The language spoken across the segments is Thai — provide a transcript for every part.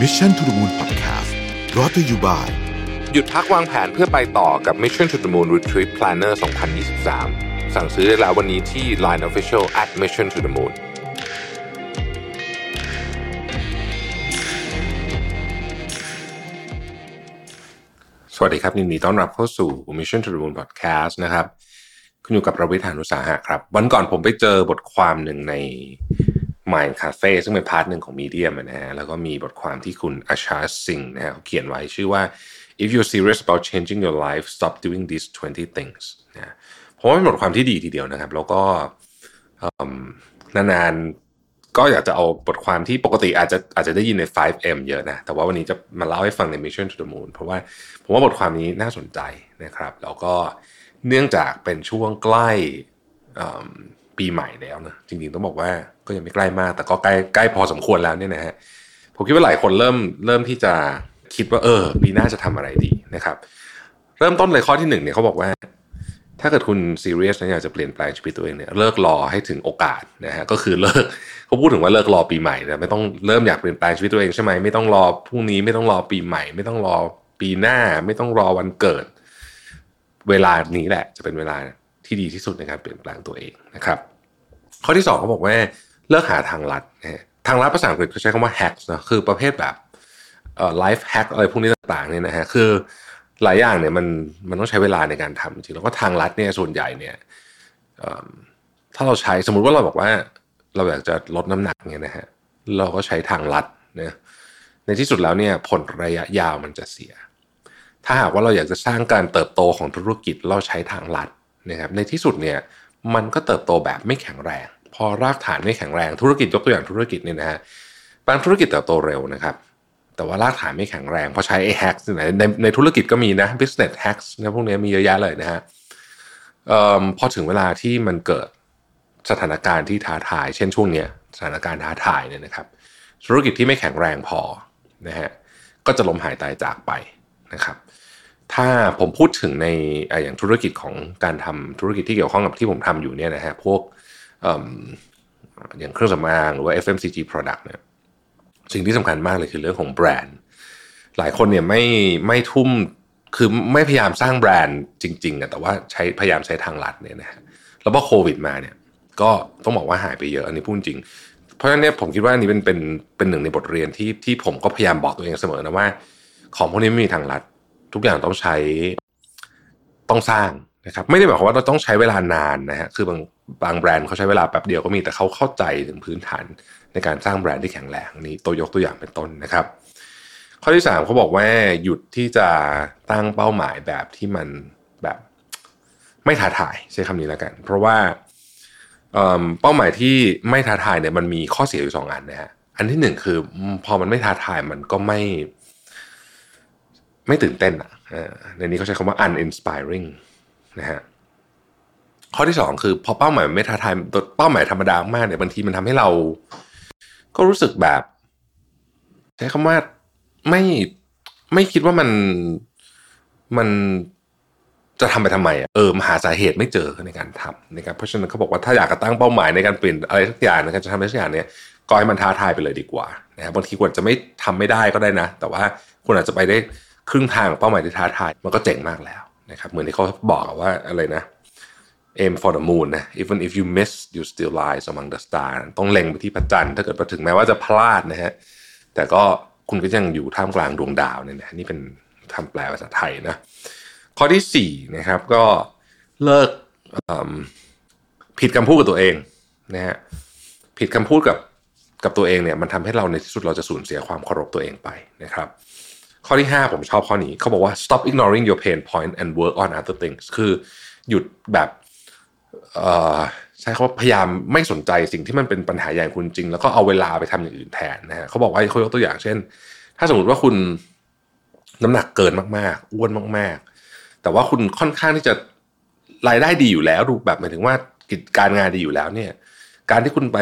Mission to the Moon Podcast รอ t ธออยู่บ่ายหยุดพักวางแผนเพื่อไปต่อกับ Mission to the Moon Retreat Planner 2023 สั่งซื้อได้แล้ววันนี้ที่ Line Official at Mission to the Moon สวัสดีครับยินดีต้อนรับเข้าสู่ Mission to the Moon Podcast นะครับ คุณอยู่กับประวิทยานุสาหะครับ วันก่อนผมไปเจอบทความหนึ่งใน Mind Cafe ซึ่งเป็นพาร์ทหนึ่งของ Medium นะฮะแล้วก็มีบทความที่คุณอาชาสิงห์นะฮะเขาเขียนไว้ชื่อว่า if you're serious about changing your life stop doing these 20 things นะผมว่าเป็นบทความที่ดีทีเดียวนะครับ แล้วก็นานๆ ก็อยากจะเอาบทความที่ปกติอาจจะอาจจะได้ยินใน 5M เยอะนะ แต่ว่าวันนี้จะมาเล่าให้ฟังใน Mission to the Moon เพราะว่าผมว่าบทความนี้น่าสนใจนะครับ แล้วก็เนื่องจากเป็นช่วงใกล้อืม ปีใหม่แล้วนะจริงๆต้องบอกว่าก็ยังไม่ใกล้มาก แต่ก็ใกล้ใกล้พอสมควรแล้วเนี่ยนะฮะผมคิดว่าหลายคนเริ่มเริ่มที่จะคิดว่าเออ ปีหน้าจะทำอะไรดีนะครับ เริ่มต้นเลยข้อที่หนึ่งเนี่ยเขาบอกว่า ถ้าเกิดคุณซีเรียสนะอยากจะเปลี่ยนแปลงชีวิตตัวเองเนี่ยเลิกรอให้ถึงโอกาสนะฮะก็คือเลิกเขาพูดถึงว่าเลิกรอปีใหม่นะไม่ต้องเริ่มอยากเปลี่ยนแปลงชีวิตตัวเองใช่ไหมไม่ต้องรอพรุ่งนี้ไม่ต้องรอปีใหม่ ไม่ต้องรอปีหน้า ไม่ต้องรอวันเกิด เวลานี้แหละ จะเป็นเวลา ที่ดีที่สุดในการเปลี่ยนแปลงตัวเองนะครับ ข้อที่สองเขาบอกว่าเลิกหาทางลัดทางลัดภาษาอังกฤษเขาใช้คำว่า hacks นะคือประเภทแบบเอ่อ life hack อะไรพวกนี้ต่างๆเนี่ยนะฮะคือหลายอย่างเนี่ยมันมันต้องใช้เวลาในการทำจริงแล้วก็ทางลัดเนี่ยส่วนใหญ่เนี่ยถ้าเราใช้สมมุติว่าเราบอกว่าเราอยากจะลดน้ำหนักเนี่ยนะฮะเราก็ใช้ทางลัดนะในที่สุดแล้วเนี่ยผลระยะยาวมันจะเสีย ถ้าหากว่าเราอยากจะสร้างการเติบโตของธุรกิจเราใช้ทางลัด นะครับในที่สุดเนี่ยมันก็เติบโตแบบไม่แข็งแรง พอรากฐานไม่แข็งแรงธุรกิจยกตัวอย่างธุรกิจเนี่ยนะฮะบางธุรกิจเติบโตเร็วนะครับแต่ว่ารากฐานไม่แข็งแรงพราะใช้ไอ้ hacks ในในธุรกิจก็มีนะ business hacks นะพวกนี้มีเยอะแยะเลยนะฮะพอถึงเวลาที่มันเกิดสถานการณ์ที่ท้าทาย เช่นช่วงเนี้ยสถานการณ์ท้าทายเนี่ยนะครับ ธุรกิจที่ไม่แข็งแรงพอนะฮะก็จะล้มหายตายจากไปนะครับ ถ้าผมพูดถึงในอย่างธุรกิจของการทำธุรกิจที่เกี่ยวข้องกับที่ผมทำอยู่เนี่ยนะฮะพวกอย่างเครื่องสำอางหรือว่า FMCG product เนี่ยสิ่งที่สำคัญมากเลยคือเรื่องของแบรนด์ หลายคนเนี่ยไม่ไม่ทุ่มคือไม่พยายามสร้างแบรนด์จริงๆอะแต่ว่าใช้พยายามใช้ทางลัดเนี่ยนะฮะแล้วพอโควิดมาเนี่ยก็ต้องบอกว่าหายไปเยอะอันนี้พูดจริง เพราะฉะนั้นเนี่ยผมคิดว่าอันนี้เป็นเป็นเป็นหนึ่งในบทเรียนที่ที่ผมก็พยายามบอกตัวเองเสมอนะว่า ของพวกนี้ไม่มีทางลัด ทุกอย่างต้องใช้ต้องสร้างนะครับไม่ได้หมายความว่าเราต้องใช้เวลานานนะฮะคือบางบางแบรนด์เขาใช้เวลาแป๊บเดียวก็มีแต่เขาเข้าใจถึงพื้นฐานในการสร้างแบรนด์ที่แข็งแรงนี่ตัวยกตัวอย่างเป็นต้นนะครับ ข้อที่สามเขาบอกว่าหยุดที่จะตั้งเป้าหมายแบบที่มันแบบไม่ท้าทายใช้คำนี้แล้วกัน เพราะว่าเอิ่มเป้าหมายที่ไม่ท้าทายเนี่ยมันมีข้อเสียอยู่สองอันนะฮะอันที่หนึ่งคือพอมันไม่ท้าทายมันก็ไม่ ไม่ตื่นเต้นอะในนี้เขาใช้คำว่า uninspiring นะฮะข้อที่สองคือพอเป้าหมายไม่ท้าทายตัวเป้าหมายธรรมดามากเนี่ยบางทีมันทำให้เรา ก็รู้สึกแบบ ใช้คำว่าไม่ไม่คิดว่ามันมันจะทำไปทำไมอะเออมหาสาเหตุไม่เจอในการทำนะครับเพราะฉะนั้นเขาบอกว่าถ้าอยากจะตั้งเป้าหมายในการเปลี่ยนอะไรสักอย่างในการจะทำอะไรสักอย่างเนี่ยก็ให้มันท้าทายไปเลยดีกว่านะครับบางทีควรจะไม่ทำไม่ได้ก็ได้นะ แต่ว่าคุณอาจจะไปได้ ครึ่งทางของเป้าหมายที่ท้าทายมันก็เจ๋งมากแล้วนะครับเหมือนที่เขาบอกว่าอะไรนะ aim for the moon นะ even if you miss you still rise among the stars ต้องเล็งไปที่พระจันทร์ถ้าเกิดถึงแม้ว่าจะพลาดนะฮะแต่ก็คุณก็ยังอยู่ท่ามกลางดวงดาวเนี่ยนะนี่เป็นคำแปลภาษาไทยนะข้อที่สี่นะครับก็เลิกผิดคำพูดกับตัวเองนะฮะผิดคำพูดกับกับตัวเองเนี่ยมันทำให้เราในที่สุดเราจะสูญเสียความเคารพตัวเองไปนะครับ ข้อที่ 5 ผมชอบข้อนี้เขาบอกว่า stop ignoring your pain point and work on other things คือหยุดแบบใช้คำว่าพยายามไม่สนใจสิ่งที่มันเป็นปัญหาใหญ่ของคุณจริง แล้วก็เอาเวลาไปทำอย่างอื่นแทนนะฮะเขาบอกว่าเขายกตัวอย่างเช่น ถ้าสมมติว่าคุณน้ำหนักเกินมากๆ อ้วนมาก ๆ แต่ว่าคุณค่อนข้างที่จะรายได้ดีอยู่แล้วดูแบบหมายถึงว่ากิจการงานดีอยู่แล้วเนี่ย การที่คุณไป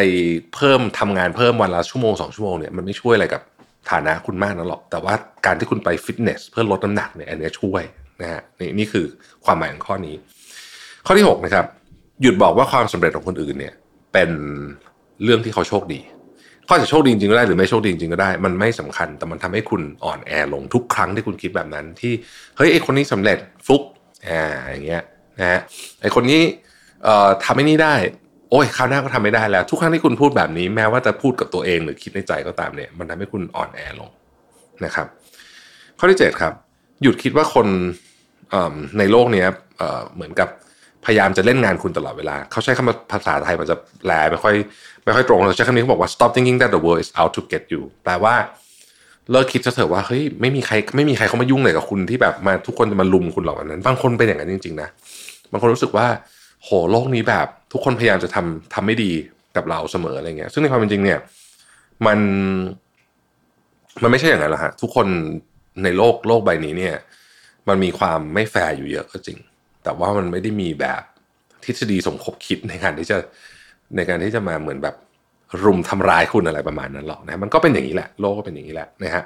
เพิ่มทำงานเพิ่มวันละชั่วโมงสองชั่วโมงเนี่ยมันไม่ช่วยอะไรกับ ฐานะคุณมากนะหรอก แต่ว่าการที่คุณไปฟิตเนสเพื่อลดน้ำหนักเนี่ยอันเนี้ยช่วยนะฮะนี่นี่คือความหมายของข้อนี้ ข้อที่6นะครับ หยุดบอกว่าความสำเร็จของคนอื่นเนี่ย เป็นเรื่องที่เขาโชคดีข้อจะโชคดีจริงก็ได้หรือไม่โชคดีจริงก็ได้ มันไม่สำคัญ แต่มันทำให้คุณอ่อนแอลงทุกครั้งที่คุณคิดแบบนั้น ที่เฮ้ยไอคนนี้สำเร็จฟุกอ่าอย่างเงี้ยนะฮะไอคนนี้เอ่อทำไม่นี่ได้ โอ้ยคราวหน้าก็ทำไม่ได้แล้ว ทุกครั้งที่คุณพูดแบบนี้แม้ว่าจะพูดกับตัวเองหรือคิดในใจก็ตามเนี่ย มันทำให้คุณอ่อนแอลงนะครับ ข้อที่เจ็ดครับ หยุดคิดว่าคนในโลกนี้เหมือนกับพยายามจะเล่นงานคุณตลอดเวลา เขาใช้คำภาษาไทยมันจะแปลไม่ค่อยไม่ค่อยตรงเราใช้คำนี้เขาบอกว่า stop thinking that the world is out to get you แปลว่าเลิกคิดเถอะว่าเฮ้ยไม่มีใครไม่มีใครเขามายุ่งเลยกับคุณที่แบบมาทุกคนจะมาลุมคุณหรอกนั้น บางคนเป็นอย่างนั้นจริงๆนะ บางคนรู้สึกว่า โหโลกนี้แบบ ทุกคนพยายามจะทำทำไม่ดีกับเราเสมออะไรเงี้ย ซึ่งในความเป็นจริงเนี่ย มัน มันไม่ใช่อย่างนั้นหรอกฮะทุกคนในโลกโลกใบนี้เนี่ย มันมีความไม่แฟร์อยู่เยอะก็จริง แต่ว่ามันไม่ได้มีแบบทฤษฎีสมคบคิดในการที่จะในการที่จะมาเหมือนแบบรุมทำร้ายคุณอะไรประมาณนั้นหรอกนะมันก็เป็นอย่างนี้แหละ โลกก็เป็นอย่างนี้แหละนะฮะ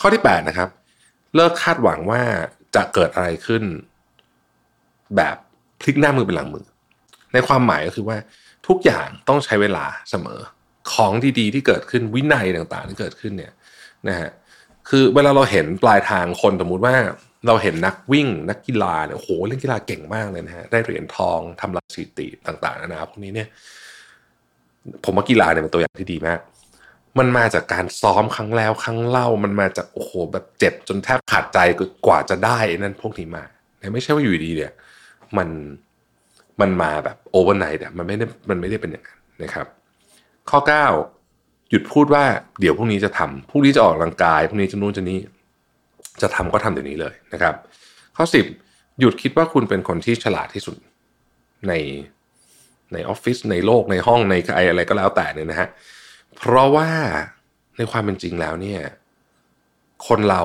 ข้อที่8นะครับ เลิกคาดหวังว่าจะเกิดอะไรขึ้น แบบพลิกหน้ามือเป็นหลังมือ ในความหมายก็คือว่าทุกอย่างต้องใช้เวลาเสมอของดีๆ ที่เกิดขึ้นวินัยต่างๆ ที่เกิดขึ้นเนี่ยนะฮะคือเวลาเราเห็นปลายทางคนสมมติว่าเราเห็นนักวิ่งนักกีฬาเนี่ยโหเล่นกีฬาเก่งมากเลยนะฮะได้เหรียญทองทำลายสถิติต่างๆนะพวกนี้เนี่ย ผมว่ากีฬาเนี่ยเป็นตัวอย่างที่ดีมาก มันมาจากการซ้อมครั้งแล้วครั้งเล่ามันมาจากโอ้โหแบบเจ็บจนแทบขาดใจกว่าจะได้นั่นพวกนี้มาไม่ใช่ว่าอยู่ดีเนี่ย มัน มันมาแบบ overnight แต่มันไม่ได้มันไม่ได้เป็นอย่างนั้นนะครับ ข้อ 9 หยุดพูดว่าเดี๋ยวพรุ่งนี้จะทำพรุ่งนี้จะออกกำลังกายพรุ่งนี้จะนู่นจะนี่จะทำก็ทำเดี๋ยวนี้เลยนะครับ ข้อ 10 หยุดคิดว่าคุณเป็นคนที่ฉลาดที่สุดในในออฟฟิศในโลกในห้องในใครอะไรก็แล้วแต่เนี่ยนะฮะเพราะว่าในความเป็นจริงแล้วเนี่ย คนเรา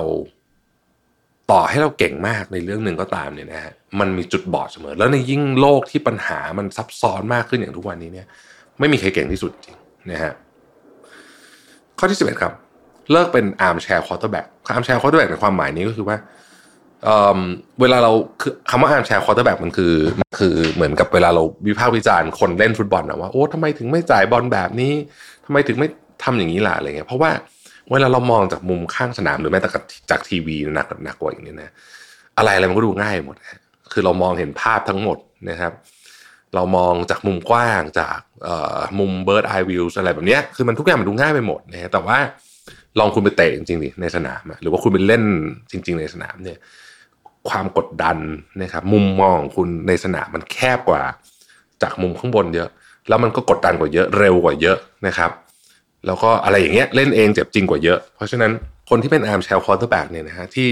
ต่อให้เราเก่งมากในเรื่องหนึ่งก็ตามเนี่ยนะฮะมันมีจุดบอดเสมอ แล้วในยิ่งโลกที่ปัญหามันซับซ้อนมากขึ้นอย่างทุกวันนี้เนี่ย ไม่มีใครเก่งที่สุดจริงนะฮะข้อที่สิบเอ็ดครับ เลิกเป็น armchair quarterback armchair quarterback ในความหมายนี้ก็คือว่าเวลาเราคือคำว่า armchair quarterback มันคือมันคือเหมือนกับเวลาเราวิพากษ์วิจารณ์คนเล่นฟุตบอลนะว่าโอ้ทำไมถึงไม่จ่ายบอลแบบนี้ทำไมถึงไม่ทำอย่างนี้ล่ะอะไรเงี้ยเพราะว่า เวลาเรามองจากมุมข้างสนามหรือแม้แต่จากทีวีหนักหนักกว่าอย่างนี้นะอะไรอะไรมันก็ดูง่ายหมดคือเรามองเห็นภาพทั้งหมดนะครับ เรามองจากมุมกว้างจากมุม bird eye view อะไรแบบนี้คือมันทุกอย่างมันดูง่ายไปหมดนะแต่ว่าลองคุณไปเตะจริงๆดิในสนามหรือว่าคุณไปเล่นจริง ๆ ในสนามเนี่ย ความกดดันนะครับ มุมมองคุณในสนามมันแคบกว่า จากมุมข้างบนเยอะ แล้วมันก็กดดันกว่าเยอะเร็วกว่าเยอะนะครับ แล้วก็อะไรอย่างเงี้ยเล่นเองเจ็บจริงกว่าเยอะ เพราะฉะนั้นคนที่เป็น armchair quarterback เนี่ยนะฮะที่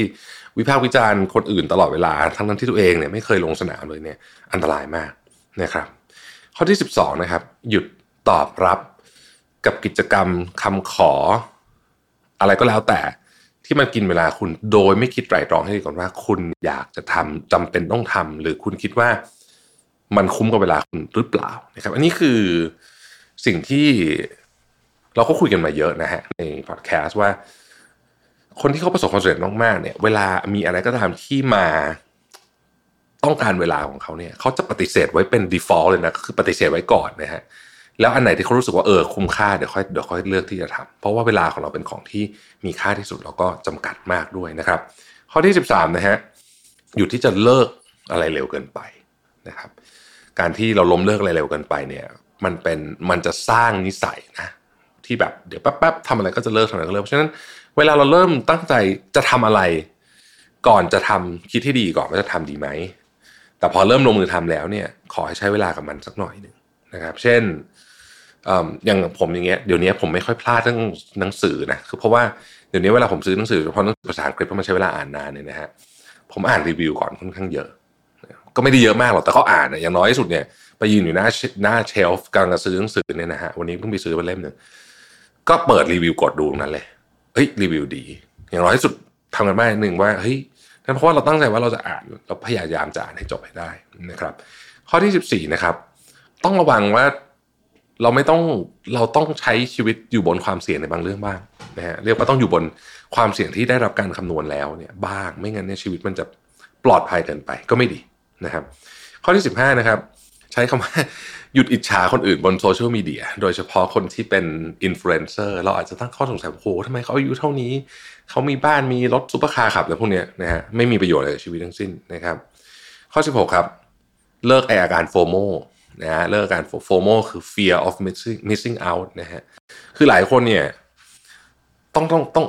วิพากษ์วิจารณ์คนอื่นตลอดเวลาทั้งนั้นที่ตัวเองเนี่ยไม่เคยลงสนามเลยเนี่ยอันตรายมากนะครับ ข้อที่ 12นะครับ หยุดตอบรับกับกิจกรรมคำขอ อะไรก็แล้วแต่ที่มันกินเวลาคุณโดยไม่คิดไตรตรองให้ดีก่อนว่า คุณอยากจะทำจำเป็นต้องทำหรือคุณคิดว่ามันคุ้มกับเวลาคุณหรือเปล่านะครับ อันนี้คือสิ่งที่ เราก็คุยกันมาเยอะนะฮะในพอดแคสต์ว่า คนที่เขาประสบความสำเร็จมากๆเนี่ย เวลามีอะไรก็ตามที่มาต้องการเวลาของเขาเนี่ยเขาจะปฏิเสธไว้เป็น default เลยนะคือปฏิเสธไว้ก่อนนะฮะแล้วอันไหนที่เขารู้สึกว่าเออคุ้มค่าเดี๋ยวค่อยเดี๋ยวค่อยเลือกที่จะทำเพราะว่าเวลาของเราเป็นของที่มีค่าที่สุดแล้วก็จำกัดมากด้วยนะครับ ข้อที่ 13นะฮะอยู่ที่จะเลิกอะไรเร็วเกินไปนะครับ การที่เราล้มเลิกอะไรเร็วเกินไปเนี่ย มันเป็นมันจะสร้างนิสัยนะ ที่แบบเดี๋ยวแป๊บๆทำอะไรก็จะเลิกทำอะไรก็เลิกเพราะฉะนั้นเวลาเราเริ่มตั้งใจจะทำอะไร ก่อนจะทำคิดที่ดีก่อนว่าจะทำดีไหมแต่พอเริ่มลงมือทำแล้วเนี่ย ขอให้ใช้เวลากับมันสักหน่อยหนึ่งนะครับ เช่นอย่างผมอย่างเงี้ยเดี๋ยวนี้ผมไม่ค่อยพลาดเรื่องหนังสือนะคือเพราะว่าเดี๋ยวนี้เวลาผมซื้อหนังสือเพาะหนังสือภาษาอังกฤษเพราะมันใช้เวลาอ่านนานเนี่ยนะฮะผมอ่านรีวิวก่อนค่อนข้างเยอะ ก็ไม่ได้เยอะมากหรอกแต่เขาอ่านอย่างน้อยที่สุดเนี่ยไปยืนอยู่หน้าหน้าเชลฟ์กำลังจะซื้อหนังสือเนี่ยนะฮะวันนี้เพิ่งไปซื้อมาเล่มหนึ่ง ก็เปิดรีวิวกดดูนั้นเลยเฮ้ยรีวิวดี อย่างน้อยที่สุดทำกันบ้านหนึ่งว่าเฮ้ยนั่นเพราะว่าเราตั้งใจว่าเราจะอ่านเราพยายามจะอ่านให้จบให้ได้นะครับ ข้อที่สิบสี่นะครับ ต้องระวังว่าเราไม่ต้องเราต้องใช้ชีวิตอยู่บนความเสี่ยงในบางเรื่องบ้างนะฮะเรียกว่าต้องอยู่บนความเสี่ยงที่ได้รับการคำนวณแล้วเนี่ยบ้างไม่งั้นเนี่ยชีวิตมันจะปลอดภัยเกินไปก็ไม่ดีนะครับ ข้อที่ 15 นะครับ ใช้คำว่า หยุดอิจฉาคนอื่นบนโซเชียลมีเดียโดยเฉพาะคนที่เป็นอินฟลูเอนเซอร์เราอาจจะตั้งข้อสงสัยโอ้โหทำไมเขาอายุเท่านี้ เขามีบ้านมีรถซุปเปอร์คาร์ขับอะไรพวกเนี้ยนะฮะไม่มีประโยชน์อะไรกับชีวิตทั้งสิ้นนะครับ ข้อ 16 ครับ เลิกไออาการโฟโมนะฮะเลิกอาการโฟโมคือ fear of missing missing out นะฮะคือหลายคนเนี่ยต้องต้องต้อง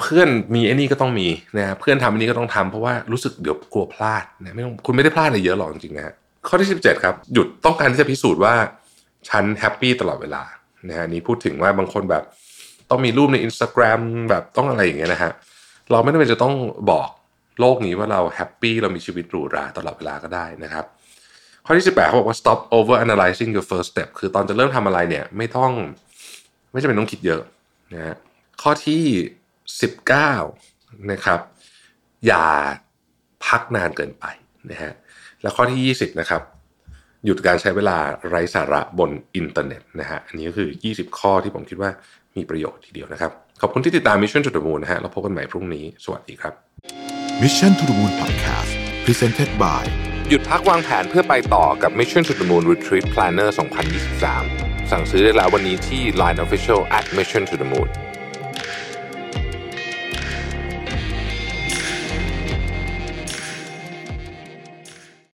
เพื่อนมีไอ้นี่ก็ต้องมีนะฮะเพื่อนทำอันนี้ก็ต้องทำเพราะว่ารู้สึกเดี๋ยวกลัวพลาดนะไม่ต้องคุณไม่ได้พลาดอะไรเยอะหรอกจริงๆนะฮะ ข้อที่ 17 ครับ หยุดต้องการที่จะพิสูจน์ว่าฉันแฮปปี้ตลอดเวลานะฮะนี่พูดถึงว่าบางคนแบบต้องมีรูปใน Instagram แบบต้องอะไรอย่างเงี้ยนะฮะเราไม่จำเป็นจะต้องบอกโลกนี้ว่าเราแฮปปี้เรามีชีวิตหรูหราตลอดเวลาก็ได้นะครับ ข้อที่ 18เขาบอกว่า stop over analyzing your first step คือตอนจะเริ่มทำอะไรเนี่ยไม่ต้อง ไม่จำเป็นต้องคิดเยอะนะฮะข้อที่ 19 นะครับ อย่าพักนานเกินไปนะฮะ แล้วข้อที่ 20 นะครับ หยุดการใช้เวลาไร้สาระบนอินเทอร์เน็ตนะฮะอันนี้ก็คือ 20 ข้อที่ผมคิดว่ามีประโยชน์ทีเดียวนะครับ ขอบคุณที่ติดตาม Mission to the Moon นะฮะเราพบกันใหม่พรุ่งนี้ สวัสดีครับ Mission to the Moon Podcast Presented by หยุดพักวางแผนเพื่อไปต่อกับ Mission to the Moon Retreat Planner 2023 สั่งซื้อได้แล้ววันนี้ที่ Line Official at Mission to the Moon